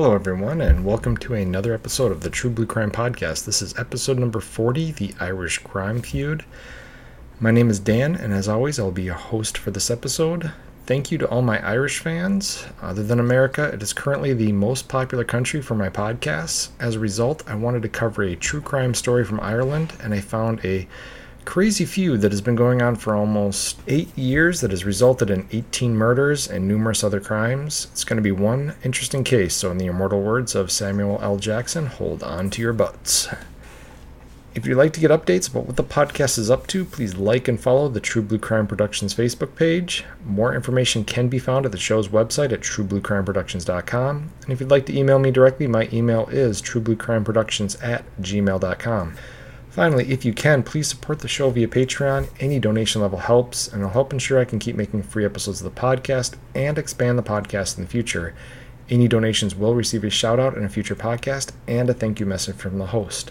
Hello, everyone, and welcome to another episode of the True Blue Crime Podcast. This is episode number 40 The Irish Crime Feud. My name is Dan, and as always, I'll be your host for this episode. Thank you to all my Irish fans. Other than America, it is currently the most popular country for my podcasts. As a result, I wanted to cover a true crime story from Ireland, and I found a crazy feud that has been going on for almost eight years that has resulted in 18 murders and numerous other crimes. It's going to be one interesting case, so, in the immortal words of Samuel L. Jackson, hold on to your butts. If you'd like to get updates about what the podcast is up to, please like and follow the True Blue Crime Productions Facebook page. More information can be found at the show's website at truebluecrimeproductions.com. And if you'd like to email me directly, my email is truebluecrimeproductions at gmail.com. Finally, if you can, please support the show via Patreon. Any donation level helps, and it'll help ensure I can keep making free episodes of the podcast and expand the podcast in the future. Any donations will receive a shout out in a future podcast and a thank you message from the host.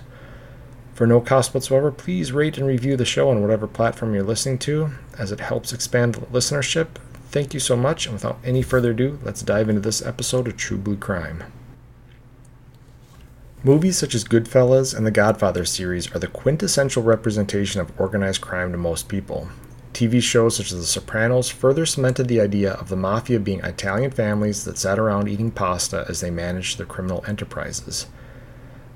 For no cost whatsoever, please rate and review the show on whatever platform you're listening to, as it helps expand the listenership. Thank you so much, and without any further ado, let's dive into this episode of True Blue Crime. Movies such as Goodfellas and the Godfather series are the quintessential representation of organized crime to most people. TV shows such as The Sopranos further cemented the idea of the mafia being Italian families that sat around eating pasta as they managed their criminal enterprises.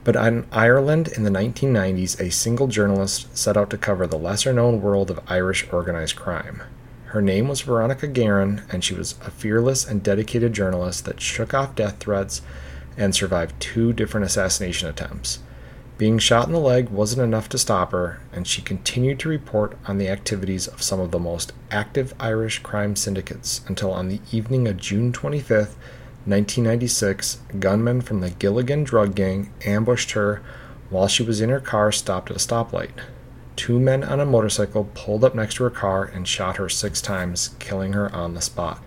But in Ireland in the 1990s, a single journalist set out to cover the lesser known world of Irish organized crime. Her name was Veronica Guerin, and she was a fearless and dedicated journalist that shook off death threats and survived two different assassination attempts. Being shot in the leg wasn't enough to stop her, and she continued to report on the activities of some of the most active Irish crime syndicates until on the evening of June 25, 1996, gunmen from the Gilligan drug gang ambushed her while she was in her car stopped at a stoplight. Two men on a motorcycle pulled up next to her car and shot her six times, killing her on the spot.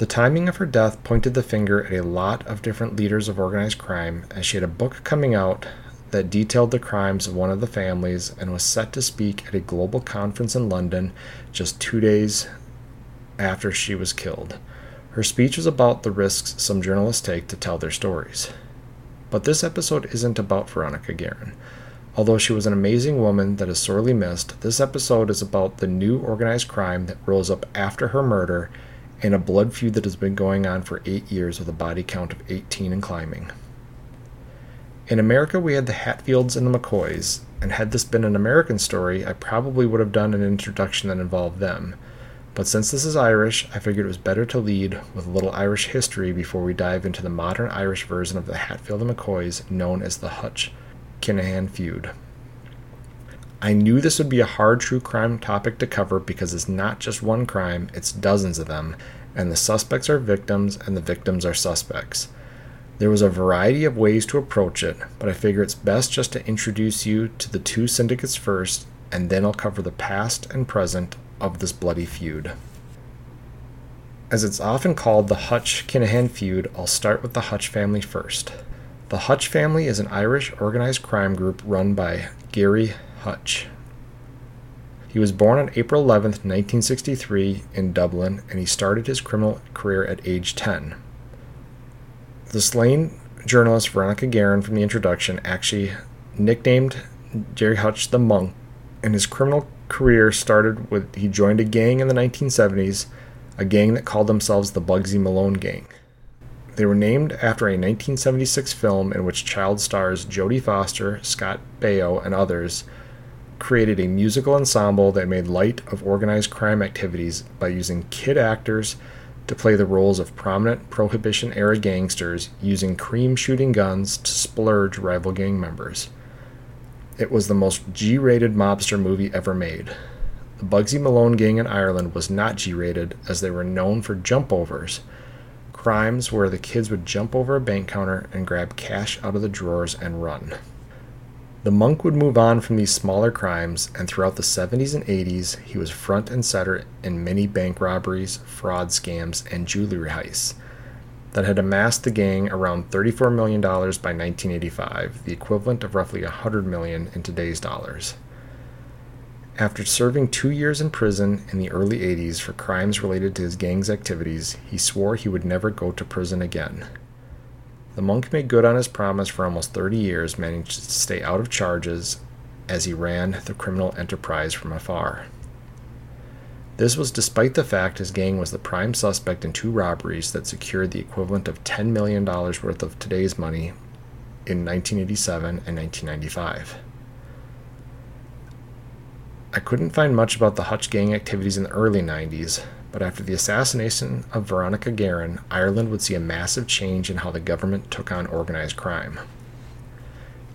The timing of her death pointed the finger at a lot of different leaders of organized crime, as she had a book coming out that detailed the crimes of one of the families and was set to speak at a global conference in London just two days after she was killed. Her speech was about the risks some journalists take to tell their stories. But this episode isn't about Veronica Guerin. Although she was an amazing woman that is sorely missed, this episode is about the new organized crime that rose up after her murder and a blood feud that has been going on for eight years with a body count of 18 and climbing. In America, we had the Hatfields and the McCoys, and had this been an American story, I probably would have done an introduction that involved them. But since this is Irish, I figured it was better to lead with a little Irish history before we dive into the modern Irish version of the Hatfield and McCoys, known as the Hutch Kinahan feud. I knew this would be a hard true crime topic to cover because it's not just one crime, it's dozens of them, and the suspects are victims and the victims are suspects. There was a variety of ways to approach it, but I figure it's best just to introduce you to the two syndicates first, and then I'll cover the past and present of this bloody feud. As it's often called the Hutch Kinahan feud, I'll start with the Hutch family first. The Hutch family is an Irish organized crime group run by Gary Hutch. He was born on April 11, 1963, in Dublin, and he started his criminal career at age 10. The slain journalist Veronica Guerin from the introduction actually nicknamed Gerry Hutch the Monk, and his criminal career started with he joined a gang in the 1970s, a gang that called themselves the Bugsy Malone Gang. They were named after a 1976 film in which child stars Jodie Foster, Scott Baio, and others created a musical ensemble that made light of organized crime activities by using kid actors to play the roles of prominent Prohibition era gangsters using cream shooting guns to splurge rival gang members. It was the most G rated mobster movie ever made. The Bugsy Malone gang in Ireland was not G rated as they were known for jump overs, crimes where the kids would jump over a bank counter and grab cash out of the drawers and run. The monk would move on from these smaller crimes, and throughout the 70s and 80s, he was front and center in many bank robberies, fraud scams, and jewelry heists that had amassed the gang around $34 million by 1985, the equivalent of roughly 100 million in today's dollars. After serving two years in prison in the early 80s for crimes related to his gang's activities, he swore he would never go to prison again. The monk made good on his promise for almost 30 years, managed to stay out of charges as he ran the criminal enterprise from afar. This was despite the fact his gang was the prime suspect in two robberies that secured the equivalent of $10 million worth of today's money in 1987 and 1995. I couldn't find much about the Hutch gang activities in the early 90s, but after the assassination of Veronica Guerin, Ireland would see a massive change in how the government took on organized crime.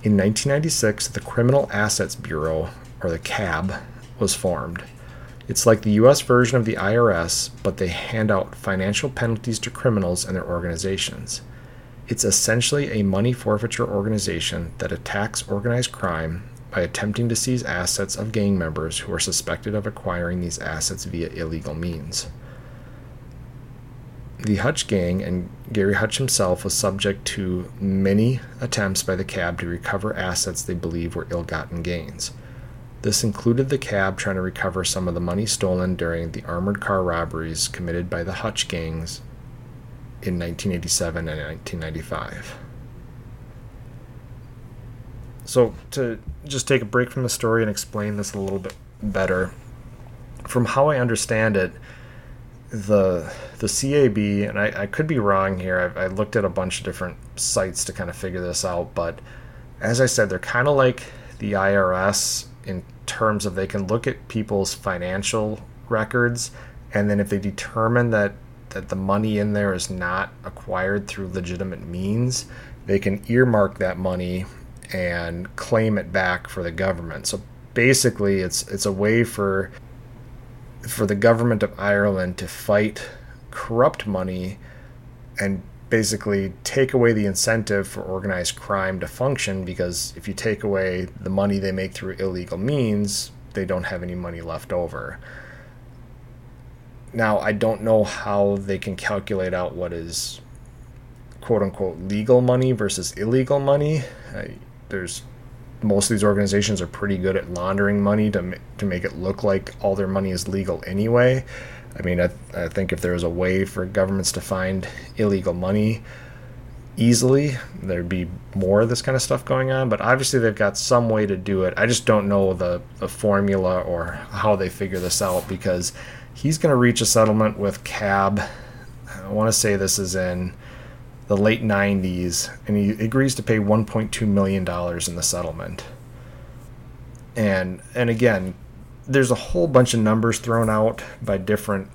In 1996, the Criminal Assets Bureau, or the CAB, was formed. It's like the US version of the IRS, but they hand out financial penalties to criminals and their organizations. It's essentially a money forfeiture organization that attacks organized crime by attempting to seize assets of gang members who are suspected of acquiring these assets via illegal means. The Hutch gang and Gary Hutch himself was subject to many attempts by the cab to recover assets they believe were ill gotten gains. This included the cab trying to recover some of the money stolen during the armored car robberies committed by the Hutch gangs in 1987 and 1995. So, to just take a break from the story and explain this a little bit better, from how I understand it, the the CAB, and I, I could be wrong here. I, I looked at a bunch of different sites to kind of figure this out, but as I said, they're kind of like the IRS in terms of they can look at people's financial records, and then if they determine that that the money in there is not acquired through legitimate means, they can earmark that money and claim it back for the government. So basically, it's it's a way for for the government of Ireland to fight corrupt money and basically take away the incentive for organized crime to function because if you take away the money they make through illegal means, they don't have any money left over. Now, I don't know how they can calculate out what is quote unquote legal money versus illegal money there's most of these organizations are pretty good at laundering money to to make it look like all their money is legal anyway. I mean, I, I think if there was a way for governments to find illegal money easily, there'd be more of this kind of stuff going on. But obviously, they've got some way to do it. I just don't know the, the formula or how they figure this out because he's going to reach a settlement with CAB. I want to say this is in the late 90s, and he agrees to pay 1.2 million dollars in the settlement. And and again, there's a whole bunch of numbers thrown out by different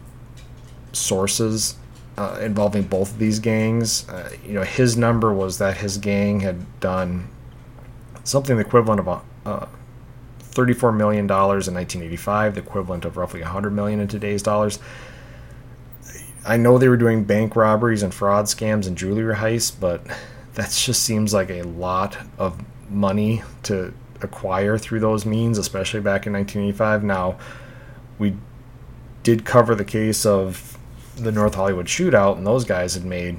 sources uh, involving both of these gangs. Uh, you know, his number was that his gang had done something the equivalent of uh, 34 million dollars in 1985, the equivalent of roughly 100 million in today's dollars. I know they were doing bank robberies and fraud scams and jewelry heists, but that just seems like a lot of money to acquire through those means, especially back in 1985. Now, we did cover the case of the North Hollywood shootout, and those guys had made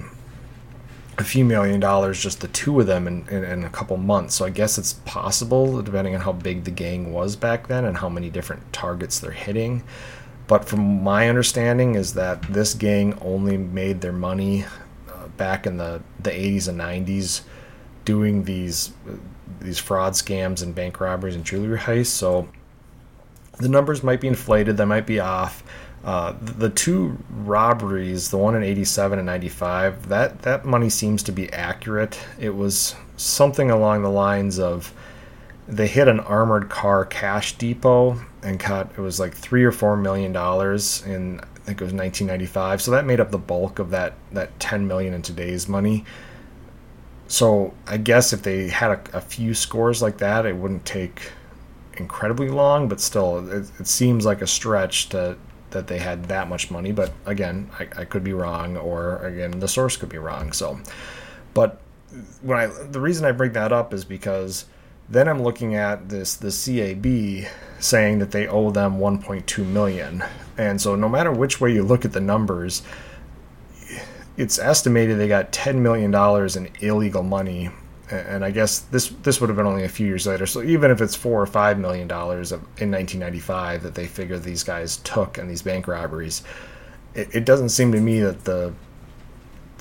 a few million dollars, just the two of them, in, in, in, a couple months. So I guess it's possible, depending on how big the gang was back then and how many different targets they're hitting. But from my understanding is that this gang only made their money uh, back in the, the 80s and 90s doing these these fraud scams and bank robberies and jewelry heists. So the numbers might be inflated, they might be off. Uh, the two robberies, the one in 87 and 95, that, that money seems to be accurate. It was something along the lines of they hit an armored car cash depot and cut it was like three or four million dollars in I think it was 1995. So that made up the bulk of that that 10 million in today's money. So I guess if they had a, a few scores like that, it wouldn't take incredibly long. But still, it, it seems like a stretch to that they had that much money. But again, I, I could be wrong, or again, the source could be wrong. So, but when I the reason I bring that up is because then I'm looking at this the CAB saying that they owe them 1.2 million. And so no matter which way you look at the numbers, it's estimated they got 10 million dollars in illegal money and I guess this this would have been only a few years later. So even if it's four or five million dollars in 1995 that they figure these guys took in these bank robberies, it, it doesn't seem to me that the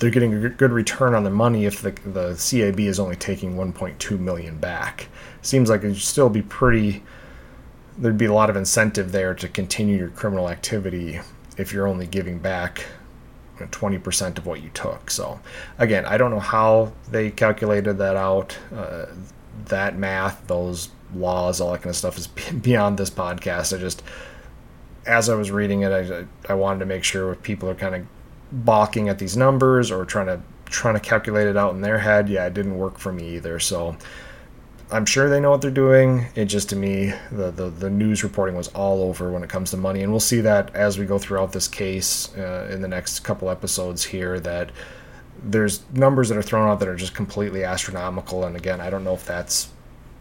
they're getting a good return on their money if the the CAB is only taking 1.2 million back. Seems like it'd still be pretty. There'd be a lot of incentive there to continue your criminal activity if you're only giving back 20% of what you took. So, again, I don't know how they calculated that out. Uh, that math, those laws, all that kind of stuff is beyond this podcast. I just, as I was reading it, I, I wanted to make sure if people are kind of balking at these numbers or trying to trying to calculate it out in their head, yeah, it didn't work for me either. So, I'm sure they know what they're doing. It just to me, the, the, the news reporting was all over when it comes to money, and we'll see that as we go throughout this case uh, in the next couple episodes here. That there's numbers that are thrown out that are just completely astronomical, and again, I don't know if that's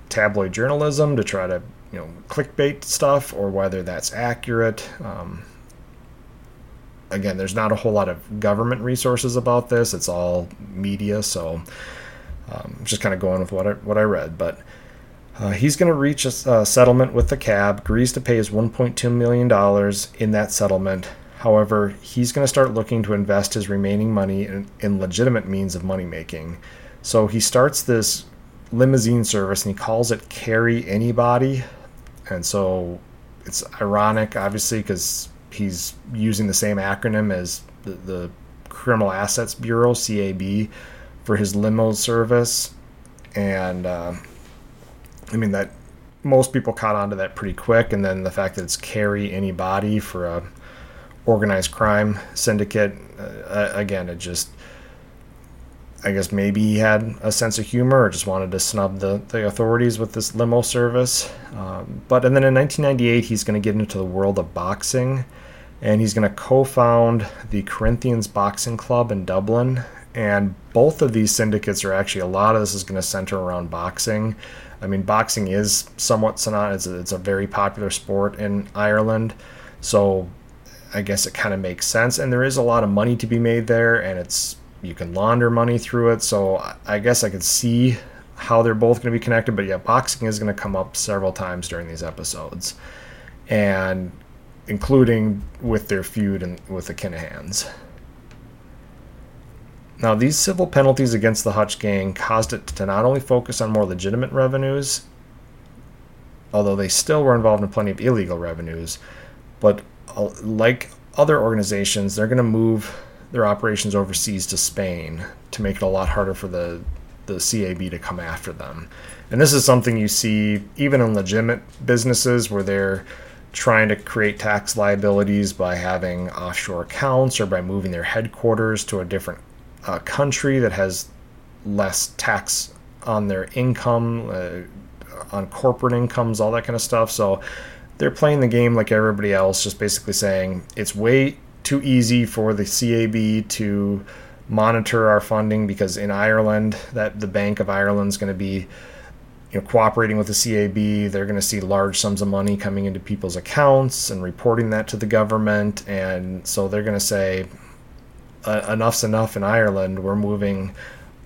tabloid journalism to try to you know clickbait stuff or whether that's accurate. Um, again, there's not a whole lot of government resources about this. It's all media, so um, just kind of going with what I, what I read, but uh, he's going to reach a uh, settlement with the cab, agrees to pay his $1.2 million in that settlement. However, he's going to start looking to invest his remaining money in, in legitimate means of money making. So he starts this limousine service and he calls it Carry Anybody. And so it's ironic, obviously, because he's using the same acronym as the, the Criminal Assets Bureau, CAB, for his limo service, and uh, I mean that most people caught on to that pretty quick. And then the fact that it's carry anybody for a organized crime syndicate, uh, again, it just I guess maybe he had a sense of humor or just wanted to snub the, the authorities with this limo service. Um, but and then in 1998, he's going to get into the world of boxing and he's going to co found the Corinthians Boxing Club in Dublin and both of these syndicates are actually a lot of this is going to center around boxing. I mean, boxing is somewhat synonymous. It's it's a very popular sport in Ireland, so I guess it kind of makes sense. And there is a lot of money to be made there, and it's you can launder money through it. So I guess I could see how they're both going to be connected. But yeah, boxing is going to come up several times during these episodes, and including with their feud and with the Kinahans. Now, these civil penalties against the Hutch gang caused it to not only focus on more legitimate revenues, although they still were involved in plenty of illegal revenues, but uh, like other organizations, they're going to move their operations overseas to Spain to make it a lot harder for the the CAB to come after them. And this is something you see even in legitimate businesses where they're trying to create tax liabilities by having offshore accounts or by moving their headquarters to a different a country that has less tax on their income, uh, on corporate incomes, all that kind of stuff. So they're playing the game like everybody else, just basically saying it's way too easy for the CAB to monitor our funding because in Ireland, that the Bank of Ireland is going to be you know, cooperating with the CAB, they're going to see large sums of money coming into people's accounts and reporting that to the government. And so they're going to say, uh, enough's enough in Ireland. We're moving,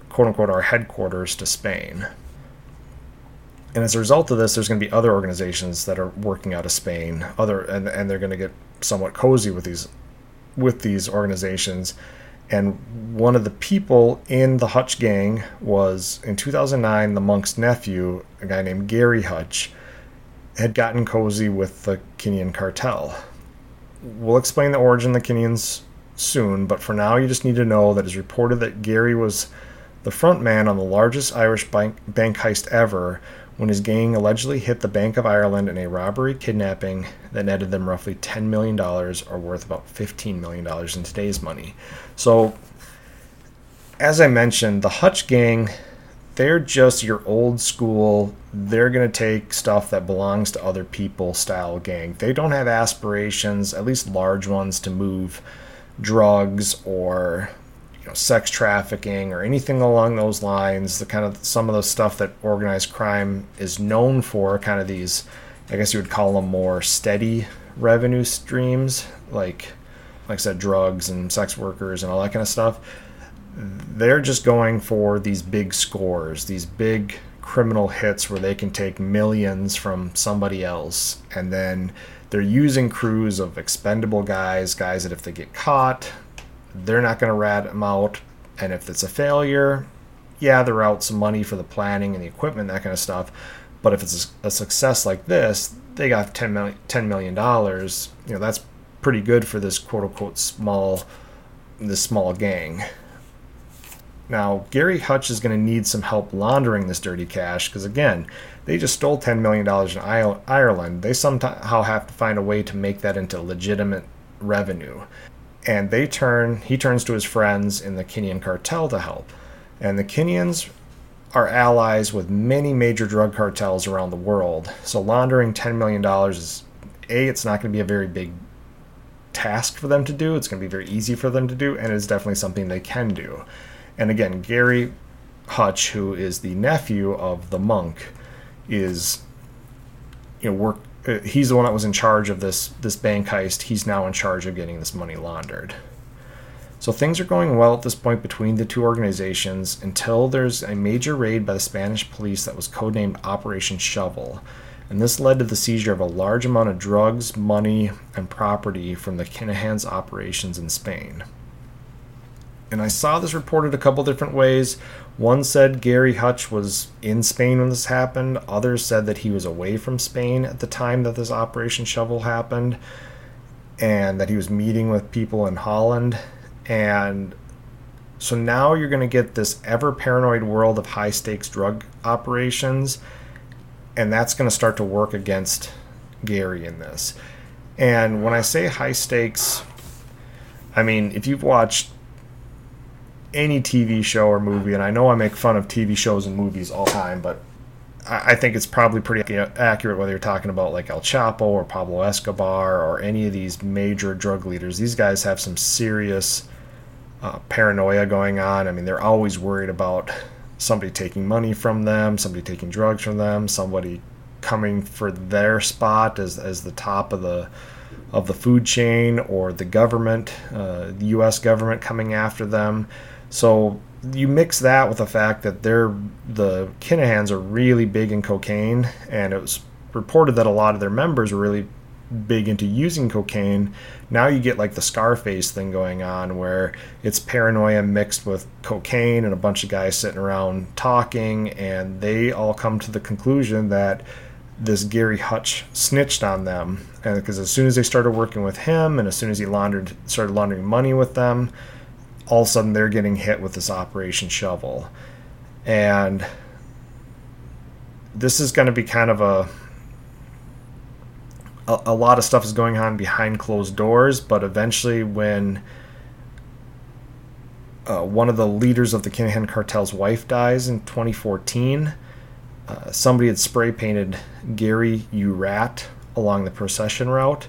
quote unquote, our headquarters to Spain. And as a result of this, there's going to be other organizations that are working out of Spain, other and, and they're going to get somewhat cozy with these with these organizations. And one of the people in the Hutch gang was in 2009 the monk's nephew, a guy named Gary Hutch, had gotten cozy with the Kinahan cartel. We'll explain the origin of the Kinahans soon, but for now, you just need to know that it's reported that Gary was the front man on the largest Irish bank, bank heist ever when his gang allegedly hit the Bank of Ireland in a robbery kidnapping that netted them roughly $10 million or worth about $15 million in today's money. So, as I mentioned, the Hutch gang, they're just your old school, they're going to take stuff that belongs to other people style gang. They don't have aspirations, at least large ones, to move drugs or you know, sex trafficking or anything along those lines. The kind of some of the stuff that organized crime is known for, kind of these, I guess you would call them more steady revenue streams, like like I said, drugs and sex workers and all that kind of stuff. they're just going for these big scores, these big criminal hits where they can take millions from somebody else. And then they're using crews of expendable guys, guys that if they get caught, they're not going to rat them out. And if it's a failure, yeah, they're out some money for the planning and the equipment, that kind of stuff. But if it's a, success like this, they got $10 million, $10 million. You know, that's pretty good for this quote unquote small, this small gang. Now, Gary Hutch is going to need some help laundering this dirty cash because, again, they just stole $10 million in Ireland. They somehow have to find a way to make that into legitimate revenue. And they turn, he turns to his friends in the Kinahan cartel to help. And the Kinahans are allies with many major drug cartels around the world. So laundering $10 million is, A, it's not going to be a very big task for them to do. It's going to be very easy for them to do, and it's definitely something they can do. And again, Gary Hutch, who is the nephew of the monk, is you know work. Uh, he's the one that was in charge of this this bank heist. He's now in charge of getting this money laundered. So things are going well at this point between the two organizations until there's a major raid by the Spanish police that was codenamed Operation Shovel. And this led to the seizure of a large amount of drugs, money, and property from the Kinahan's operations in Spain. And I saw this reported a couple different ways. One said Gary Hutch was in Spain when this happened. Others said that he was away from Spain at the time that this Operation Shovel happened and that he was meeting with people in Holland. And so now you're going to get this ever paranoid world of high stakes drug operations. And that's going to start to work against Gary in this. And when I say high stakes, I mean, if you've watched any TV show or movie, and I know I make fun of TV shows and movies all the time, but I think it's probably pretty accurate whether you're talking about like El Chapo or Pablo Escobar or any of these major drug leaders. These guys have some serious uh, paranoia going on. I mean, they're always worried about somebody taking money from them, somebody taking drugs from them, somebody coming for their spot as, as the top of the of the food chain or the government, uh, the U.S. government coming after them. So you mix that with the fact that they're the Kinahans are really big in cocaine, and it was reported that a lot of their members were really big into using cocaine. Now you get like the Scarface thing going on where it's paranoia mixed with cocaine and a bunch of guys sitting around talking, and they all come to the conclusion that this Gary Hutch snitched on them. And because as soon as they started working with him, and as soon as he laundered started laundering money with them, all of a sudden they're getting hit with this Operation Shovel. And this is going to be kind of a, a, a lot of stuff is going on behind closed doors, but eventually when uh, one of the leaders of the Kinahan cartel's wife dies in 2014, uh, somebody had spray painted Gary You Rat along the procession route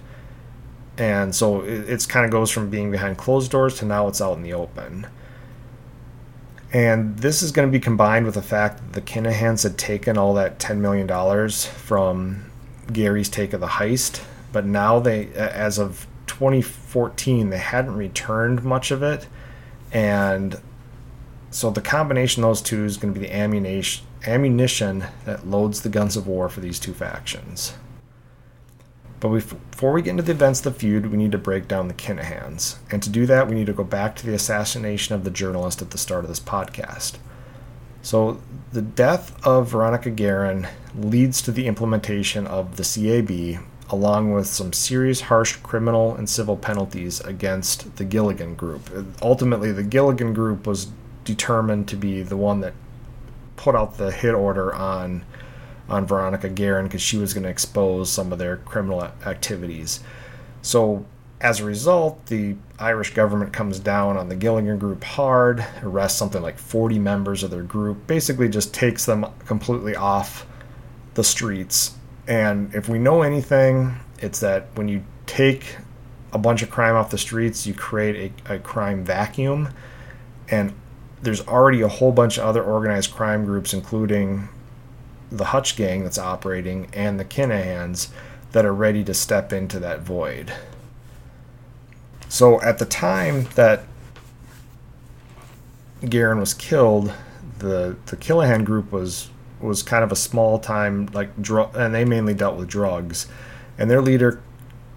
and so it, it's kind of goes from being behind closed doors to now it's out in the open. And this is going to be combined with the fact that the Kinahans had taken all that $10 million from Gary's take of the heist, but now they, as of 2014, they hadn't returned much of it. And so the combination of those two is going to be the ammunition, ammunition that loads the guns of war for these two factions. But before we get into the events of the feud, we need to break down the Kinahans. And to do that, we need to go back to the assassination of the journalist at the start of this podcast. So, the death of Veronica Guerin leads to the implementation of the CAB, along with some serious, harsh criminal and civil penalties against the Gilligan Group. Ultimately, the Gilligan Group was determined to be the one that put out the hit order on on Veronica Guerin because she was going to expose some of their criminal activities. So, as a result, the Irish government comes down on the Gilligan group hard, arrests something like 40 members of their group, basically just takes them completely off the streets. And if we know anything, it's that when you take a bunch of crime off the streets, you create a, a crime vacuum. And there's already a whole bunch of other organized crime groups, including the Hutch gang that's operating and the Kinahans that are ready to step into that void. So at the time that Guerin was killed, the the Kinahan group was was kind of a small time like drug, and they mainly dealt with drugs, and their leader.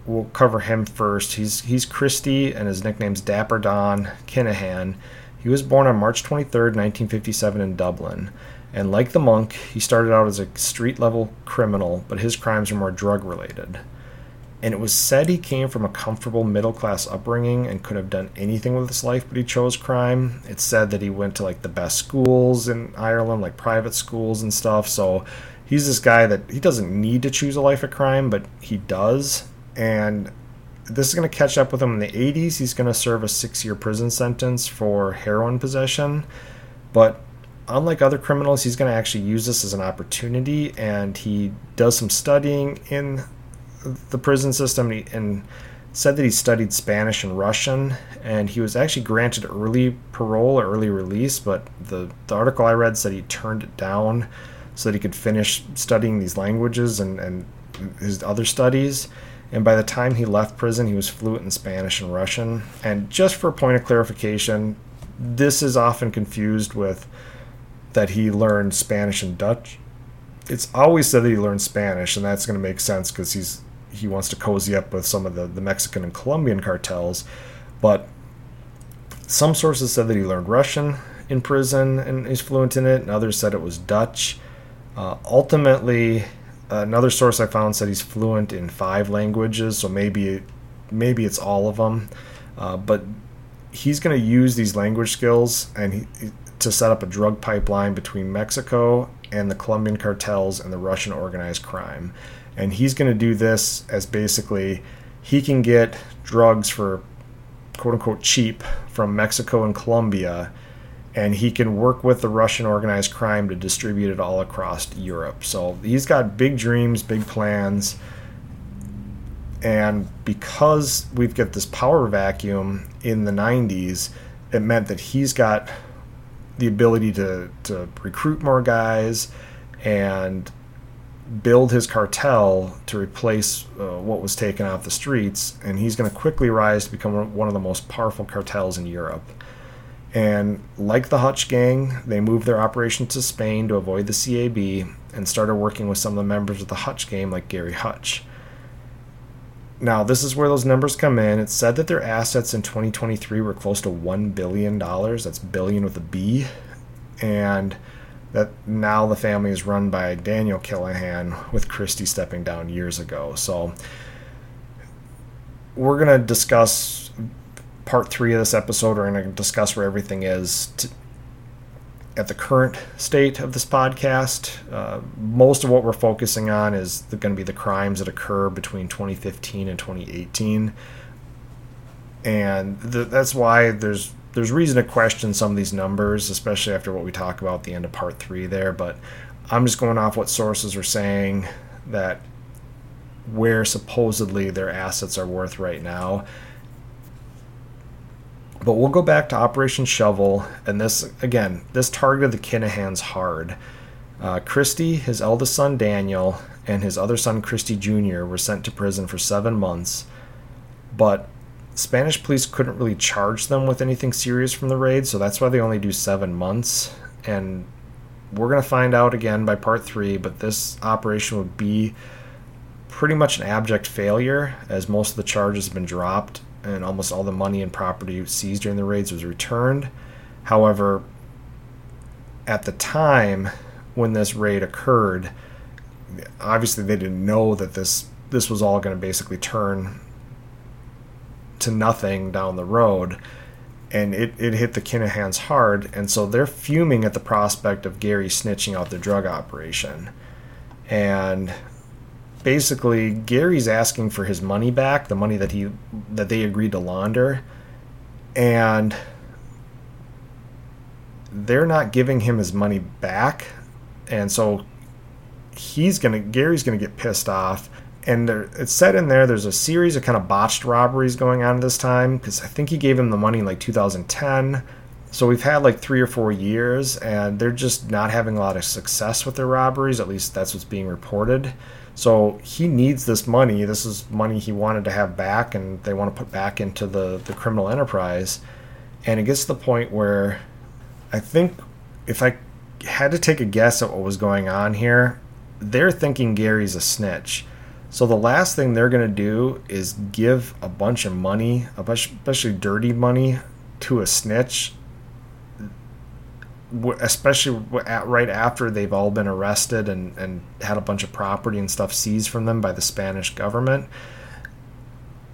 We'll cover him first. He's he's Christy, and his nickname's Dapper Don Kinahan. He was born on March 23rd, 1957, in Dublin. And like the monk, he started out as a street level criminal, but his crimes were more drug related and it was said he came from a comfortable middle class upbringing and could have done anything with his life, but he chose crime. It's said that he went to like the best schools in Ireland, like private schools and stuff. So he's this guy that he doesn't need to choose a life of crime, but he does. And this is going to catch up with him in the 80s. He's going to serve a six year prison sentence for heroin possession. But unlike other criminals, he's going to actually use this as an opportunity and he does some studying in the prison system and, he, and said that he studied Spanish and Russian, and he was actually granted early parole or early release, but the, the article I read said he turned it down so that he could finish studying these languages and, and his other studies. And by the time he left prison, he was fluent in Spanish and Russian. And just for a point of clarification, this is often confused with that he learned Spanish and Dutch. It's always said that he learned Spanish, and that's going to make sense because he's he wants to cozy up with some of the, the Mexican and Colombian cartels. But some sources said that he learned Russian in prison and is fluent in it, and others said it was Dutch. Uh, ultimately, another source I found said he's fluent in five languages, so maybe maybe it's all of them. Uh, but he's going to use these language skills and he, to set up a drug pipeline between Mexico and the Colombian cartels and the Russian organized crime and he's going to do this as basically he can get drugs for quote unquote cheap from Mexico and Colombia and he can work with the Russian organized crime to distribute it all across Europe. So he's got big dreams, big plans. And because we've got this power vacuum in the 90s, it meant that he's got the ability to, to recruit more guys and build his cartel to replace uh, what was taken off the streets, and he's going to quickly rise to become one of the most powerful cartels in Europe. And like the Hutch gang, they moved their operation to Spain to avoid the CAB and started working with some of the members of the Hutch gang, like Gary Hutch. Now, this is where those numbers come in. It's said that their assets in 2023 were close to $1 billion. That's billion with a B. And that now the family is run by Daniel Kinahan, with Christy stepping down years ago. So we're going to discuss part three of this episode. We're going to discuss where everything is to, at the current state of this podcast. Uh, most of what we're focusing on is going to be the crimes that occur between 2015 and 2018. And the, that's why there's there's reason to question some of these numbers, especially after what we talk about at the end of part three there. But I'm just going off what sources are saying that where supposedly their assets are worth right now. But we'll go back to Operation Shovel, and this again, this targeted the Kinahans hard. Uh, Christy, his eldest son Daniel, and his other son Christy Jr. were sent to prison for seven months, but Spanish police couldn't really charge them with anything serious from the raid, so that's why they only do seven months. And we're going to find out again by part three, but this operation would be pretty much an abject failure as most of the charges have been dropped and almost all the money and property seized during the raids was returned. However, at the time when this raid occurred, obviously they didn't know that this this was all going to basically turn to nothing down the road and it, it hit the Kinahans hard, and so they're fuming at the prospect of Gary snitching out their drug operation. And basically, Gary's asking for his money back, the money that he that they agreed to launder, and they're not giving him his money back, and so he's gonna Gary's gonna get pissed off and there, it's said in there there's a series of kind of botched robberies going on this time because I think he gave him the money in like 2010. So we've had like three or four years, and they're just not having a lot of success with their robberies. At least that's what's being reported. So he needs this money. This is money he wanted to have back, and they want to put back into the the criminal enterprise. And it gets to the point where I think if I had to take a guess at what was going on here, they're thinking Gary's a snitch. So the last thing they're going to do is give a bunch of money, especially dirty money, to a snitch, especially right after they've all been arrested and, and had a bunch of property and stuff seized from them by the Spanish government.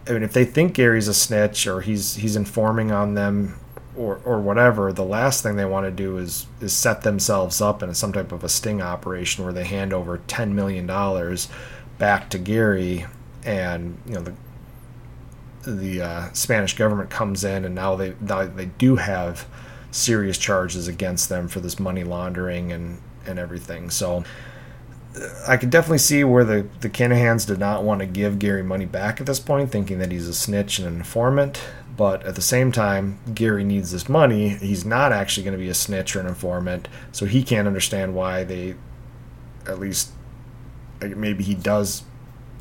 I mean, if they think Gary's a snitch or he's he's informing on them or or whatever, the last thing they want to do is is set themselves up in some type of a sting operation where they hand over ten million dollars back to Gary, and you know the the uh, Spanish government comes in, and now they now they do have serious charges against them for this money laundering and and everything. So uh, I could definitely see where the the Kinahans did not want to give Gary money back at this point, thinking that he's a snitch and an informant. But at the same time, Gary needs this money. He's not actually going to be a snitch or an informant, so he can't understand why they, at least, maybe he does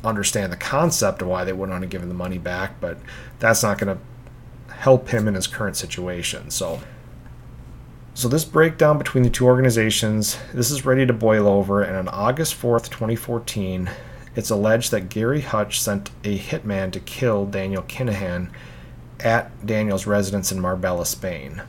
understand the concept of why they wouldn't want to give him the money back, but that's not going to help him in his current situation. So, so this breakdown between the two organizations, this is ready to boil over, and on August 4th, 2014, it's alleged that Gary Hutch sent a hitman to kill Daniel Kinahan at Daniel's residence in Marbella, Spain.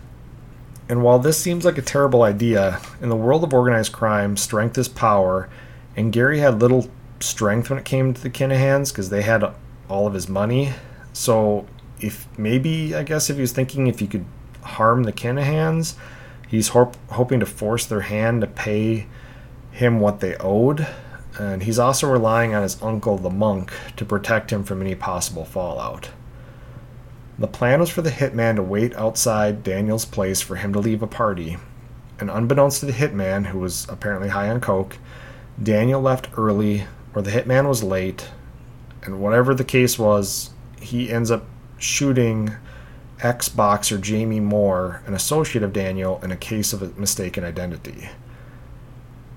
And while this seems like a terrible idea, in the world of organized crime, strength is power, and Gary had little strength when it came to the Kinahans because they had all of his money. So if maybe I guess if he was thinking if he could harm the Kinahans, he's hoping to force their hand to pay him what they owed. And he's also relying on his uncle, the monk, to protect him from any possible fallout. The plan was for the hitman to wait outside Daniel's place for him to leave a party. And unbeknownst to the hitman, who was apparently high on coke, Daniel left early, or the hitman was late, and whatever the case was, he ends up shooting ex boxer Jamie Moore, an associate of Daniel, in a case of a mistaken identity.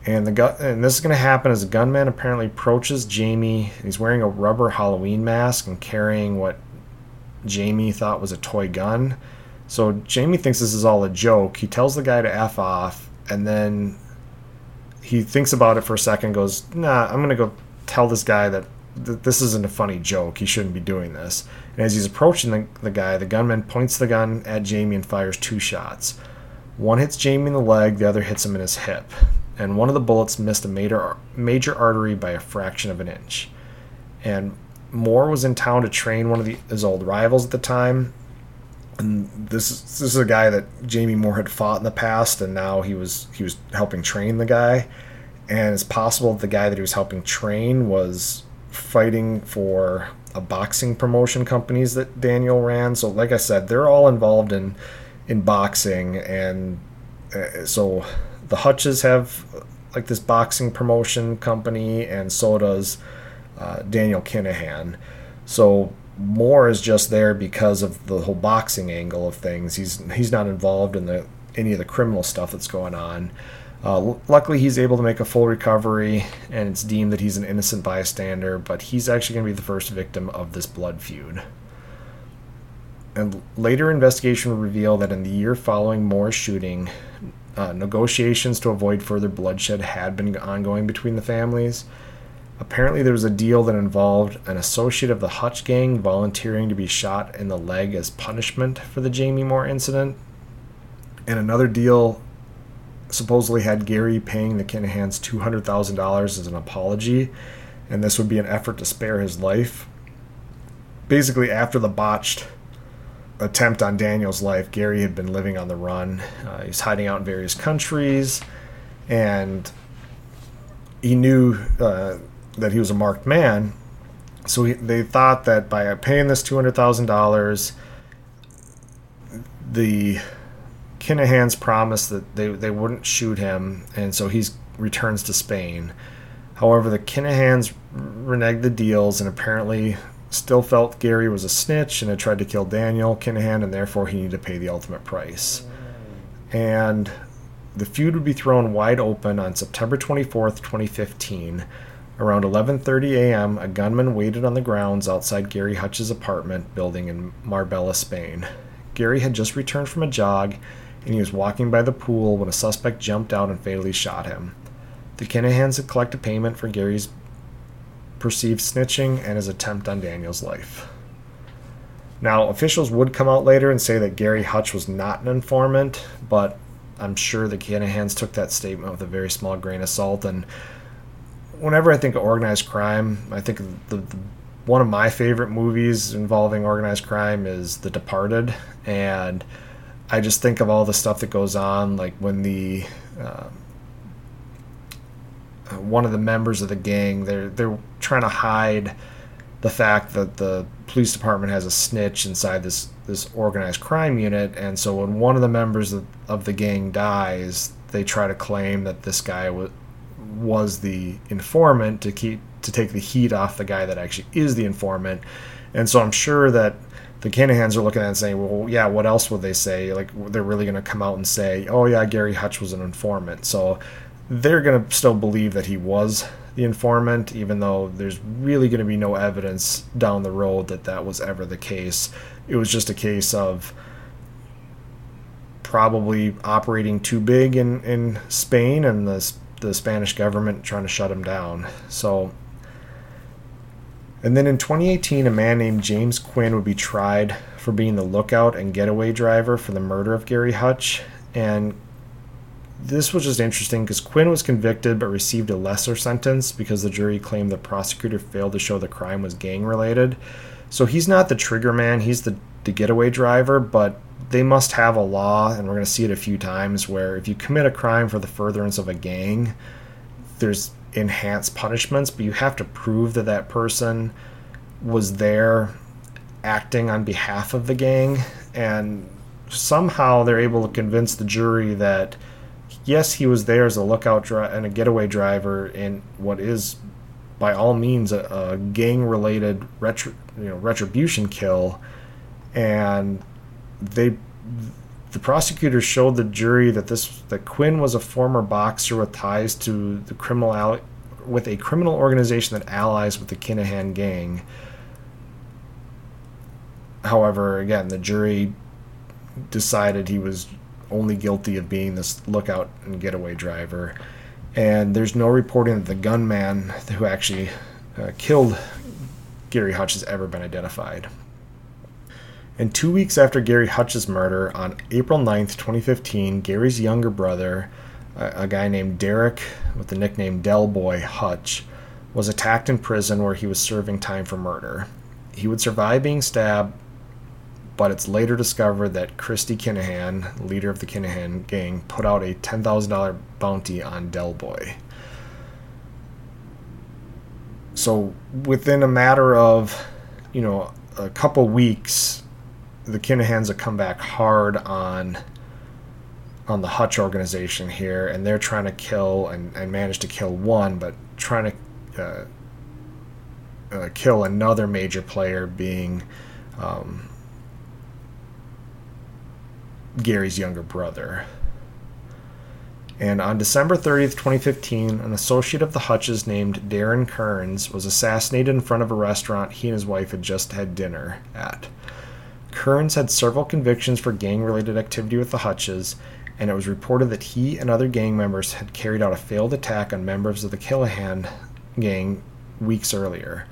And the gu- and this is going to happen as a gunman apparently approaches Jamie. He's wearing a rubber Halloween mask and carrying what Jamie thought was a toy gun. So Jamie thinks this is all a joke. He tells the guy to F off, and then he thinks about it for a second, goes, Nah, I'm going to go tell this guy that th- this isn't a funny joke. He shouldn't be doing this. And as he's approaching the, the guy, the gunman points the gun at Jamie and fires two shots. One hits Jamie in the leg, the other hits him in his hip. And one of the bullets missed a major, major artery by a fraction of an inch. And Moore was in town to train one of the, his old rivals at the time. And this is, this is a guy that Jamie Moore had fought in the past, and now he was he was helping train the guy. And it's possible that the guy that he was helping train was fighting for a boxing promotion companies that Daniel ran. So, like I said, they're all involved in in boxing, and uh, so the Hutches have like this boxing promotion company, and so does uh, Daniel Kinahan. So Moore is just there because of the whole boxing angle of things. He's he's not involved in the any of the criminal stuff that's going on. Uh, luckily, he's able to make a full recovery, and it's deemed that he's an innocent bystander. But he's actually going to be the first victim of this blood feud. And later investigation will reveal that in the year following Moore's shooting, uh, negotiations to avoid further bloodshed had been ongoing between the families. Apparently, there was a deal that involved an associate of the Hutch gang volunteering to be shot in the leg as punishment for the Jamie Moore incident. And another deal supposedly had Gary paying the Kinahans $200,000 as an apology, and this would be an effort to spare his life. Basically, after the botched attempt on Daniel's life, Gary had been living on the run. Uh, he was hiding out in various countries, and he knew uh, that he was a marked man. So he, they thought that by paying this two hundred thousand dollars, the Kinahans promised that they they wouldn't shoot him, and so he returns to Spain. However, the Kinahans reneged the deals and apparently still felt Gary was a snitch and had tried to kill Daniel Kinahan, and therefore he needed to pay the ultimate price. And the feud would be thrown wide open on September 24th, 2015 Around 11:30 a.m., a gunman waited on the grounds outside Gary Hutch's apartment building in Marbella, Spain. Gary had just returned from a jog and he was walking by the pool when a suspect jumped out and fatally shot him. The Kinahans had collected payment for Gary's perceived snitching and his attempt on Daniel's life. Now, officials would come out later and say that Gary Hutch was not an informant, but I'm sure the Kinahans took that statement with a very small grain of salt. And whenever I think of organized crime, I think the, the one of my favorite movies involving organized crime is The Departed, and I just think of all the stuff that goes on, like when the uh, one of the members of the gang they're they're trying to hide the fact that the police department has a snitch inside this this organized crime unit, and so when one of the members of, of the gang dies, they try to claim that this guy was was the informant to keep to take the heat off the guy that actually is the informant. And so I'm sure that the Kinahans are looking at it and saying, well, yeah, what else would they say? Like, they're really going to come out and say, oh, yeah, Gary Hutch was an informant. So they're going to still believe that he was the informant, even though there's really going to be no evidence down the road that that was ever the case. It was just a case of probably operating too big in, in Spain and the, the Spanish government trying to shut him down. So and then in 2018, a man named James Quinn would be tried for being the lookout and getaway driver for the murder of Gary Hutch. And this was just interesting because Quinn was convicted but received a lesser sentence because the jury claimed the prosecutor failed to show the crime was gang related. So he's not the trigger man, he's the, the getaway driver, but they must have a law, and we're going to see it a few times, where if you commit a crime for the furtherance of a gang, there's enhanced punishments, but you have to prove that that person was there acting on behalf of the gang. And somehow they're able to convince the jury that, yes, he was there as a lookout dri- and a getaway driver in what is, by all means, a, a gang related retri- you know, retribution kill. And they the prosecutors showed the jury that this that Quinn was a former boxer with ties to the criminal with a criminal organization that allies with the Kinahan gang. However, again, the jury decided he was only guilty of being this lookout and getaway driver. And there's no reporting that the gunman who actually uh, killed Gary Hutch has ever been identified. And two weeks after Gary Hutch's murder, on April 9th, 2015, Gary's younger brother, a, a guy named Derek with the nickname Del Boy Hutch, was attacked in prison where he was serving time for murder. He would survive being stabbed, but it's later discovered that Christy Kinahan, leader of the Kinahan gang, put out a $10,000 bounty on Del Boy. So within a matter of, you know, a couple weeks, the Kinahans have come back hard on on the Hutch organization here, and they're trying to kill and, and manage to kill one, but trying to uh, uh, kill another major player, being um, Gary's younger brother. And on December 30th, 2015, an associate of the Hutches named Darren Kearns was assassinated in front of a restaurant he and his wife had just had dinner at. Kearns had several convictions for gang related activity with the Hutches, and it was reported that he and other gang members had carried out a failed attack on members of the Kinahan gang weeks earlier.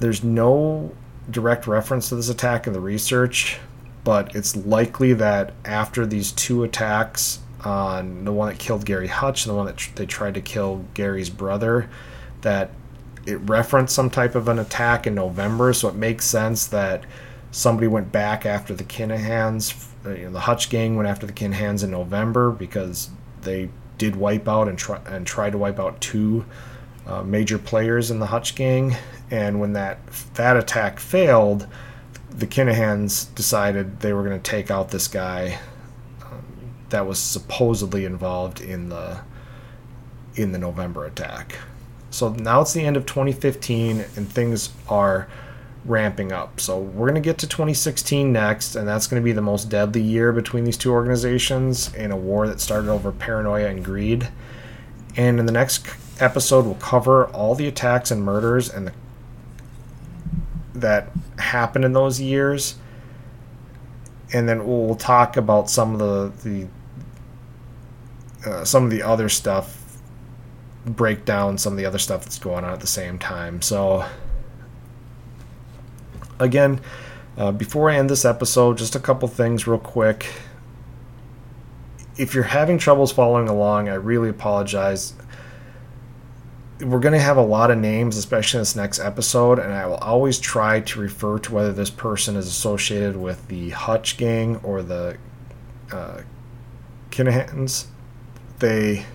There's no direct reference to this attack in the research, but it's likely that after these two attacks on the one that killed Gary Hutch and the one that tr- they tried to kill Gary's brother, that it referenced some type of an attack in November, so it makes sense that somebody went back after the Kinahans. Uh, you know, the Hutch gang went after the Kinahans in November because they did wipe out and try and tried to wipe out two uh, major players in the Hutch gang. And when that that attack failed, the Kinahans decided they were going to take out this guy um, that was supposedly involved in the in the November attack. So now it's the end of 2015, and things are ramping up. So we're going to get to 2016 next, and that's going to be the most deadly year between these two organizations in a war that started over paranoia and greed. And in the next episode, we'll cover all the attacks and murders and the, that happened in those years. and then we'll, talk about some of the the uh, some of the other stuff break down some of the other stuff that's going on at the same time so again uh, before i end this episode just a couple things real quick if you're having troubles following along i really apologize we're going to have a lot of names, especially in this next episode, and I will always try to refer to whether this person is associated with the Hutch gang or the uh, Kinahans. They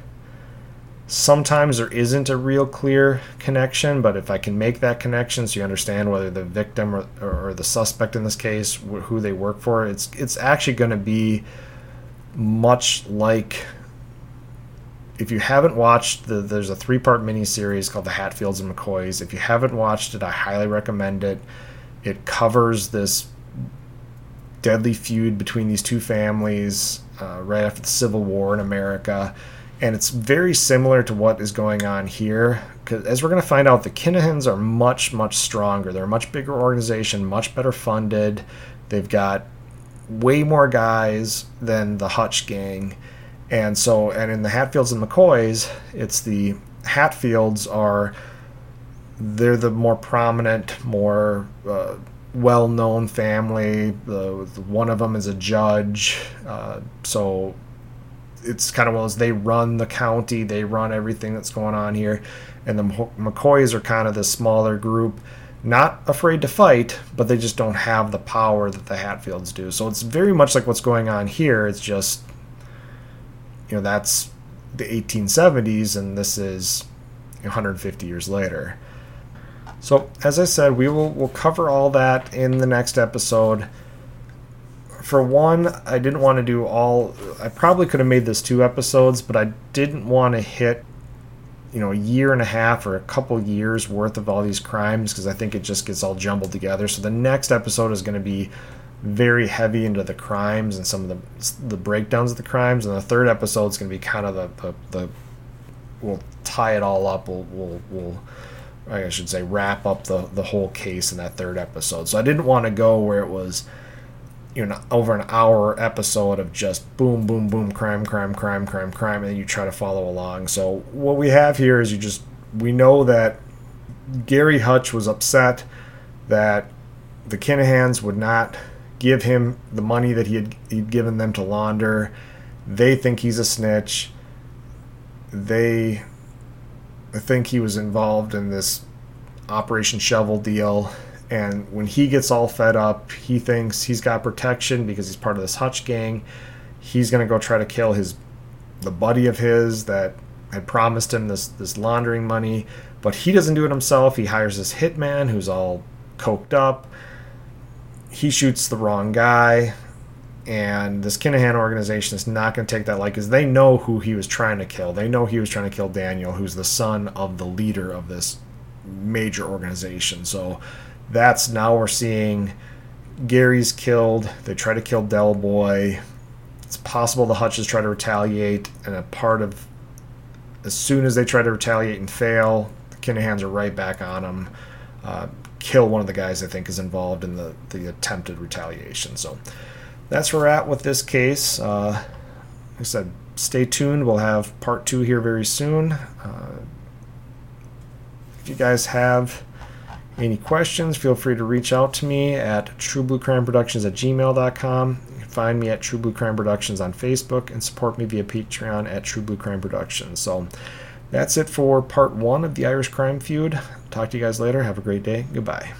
sometimes there isn't a real clear connection, but if I can make that connection, so you understand whether the victim or, or the suspect in this case, who they work for, it's it's actually going to be much like if you haven't watched the there's a three part mini series called the Hatfields and McCoys. If you haven't watched it, I highly recommend it. It covers this deadly feud between these two families uh, right after the Civil War in America. And it's very similar to what is going on here. Because as we're going to find out, the Kinahans are much, much stronger. They're a much bigger organization, much better funded. They've got way more guys than the Hutch gang and so, and in the Hatfields and McCoys, it's the Hatfields are they're the more prominent, more uh, well-known family. The, the, one of them is a judge, uh, so it's kind of well as they run the county, they run everything that's going on here, and the McCoys are kind of the smaller group, not afraid to fight, but they just don't have the power that the Hatfields do. So it's very much like what's going on here. It's just you know that's the 1870s and this is 150 years later so as i said we will we'll cover all that in the next episode for one i didn't want to do all i probably could have made this two episodes but i didn't want to hit you know a year and a half or a couple years worth of all these crimes because i think it just gets all jumbled together so the next episode is going to be very heavy into the crimes and some of the the breakdowns of the crimes. And the third episode is going to be kind of the, the, the we'll tie it all up. We'll we'll, we'll I should say wrap up the the whole case in that third episode. So I didn't want to go where it was you know over an hour episode of just boom boom boom crime crime crime crime crime and you try to follow along. So what we have here is you just we know that Gary Hutch was upset that the Kinahans would not give him the money that he had he'd given them to launder. They think he's a snitch. They think he was involved in this Operation Shovel deal. And when he gets all fed up, he thinks he's got protection because he's part of this Hutch gang. He's going to go try to kill his the buddy of his that had promised him this this laundering money, but he doesn't do it himself. He hires this hitman who's all coked up he shoots the wrong guy, and this Kinahan organization is not going to take that light because they know who he was trying to kill. They know he was trying to kill Daniel, who's the son of the leader of this major organization. So that's now we're seeing Gary's killed. They try to kill Del Boy. It's possible the Hutches try to retaliate, and a part of as soon as they try to retaliate and fail, the Kinahans are right back on them. Uh, kill one of the guys I think is involved in the, the attempted retaliation. So that's where we're at with this case. Uh, like I said, stay tuned. We'll have part two here very soon. Uh, if you guys have any questions, feel free to reach out to me at truebluecrimeproductions at gmail.com. You can find me at True Blue Crime Productions on Facebook and support me via Patreon at True Blue Crime Productions. So that's it for part one of the Irish crime feud. Talk to you guys later. Have a great day. Goodbye.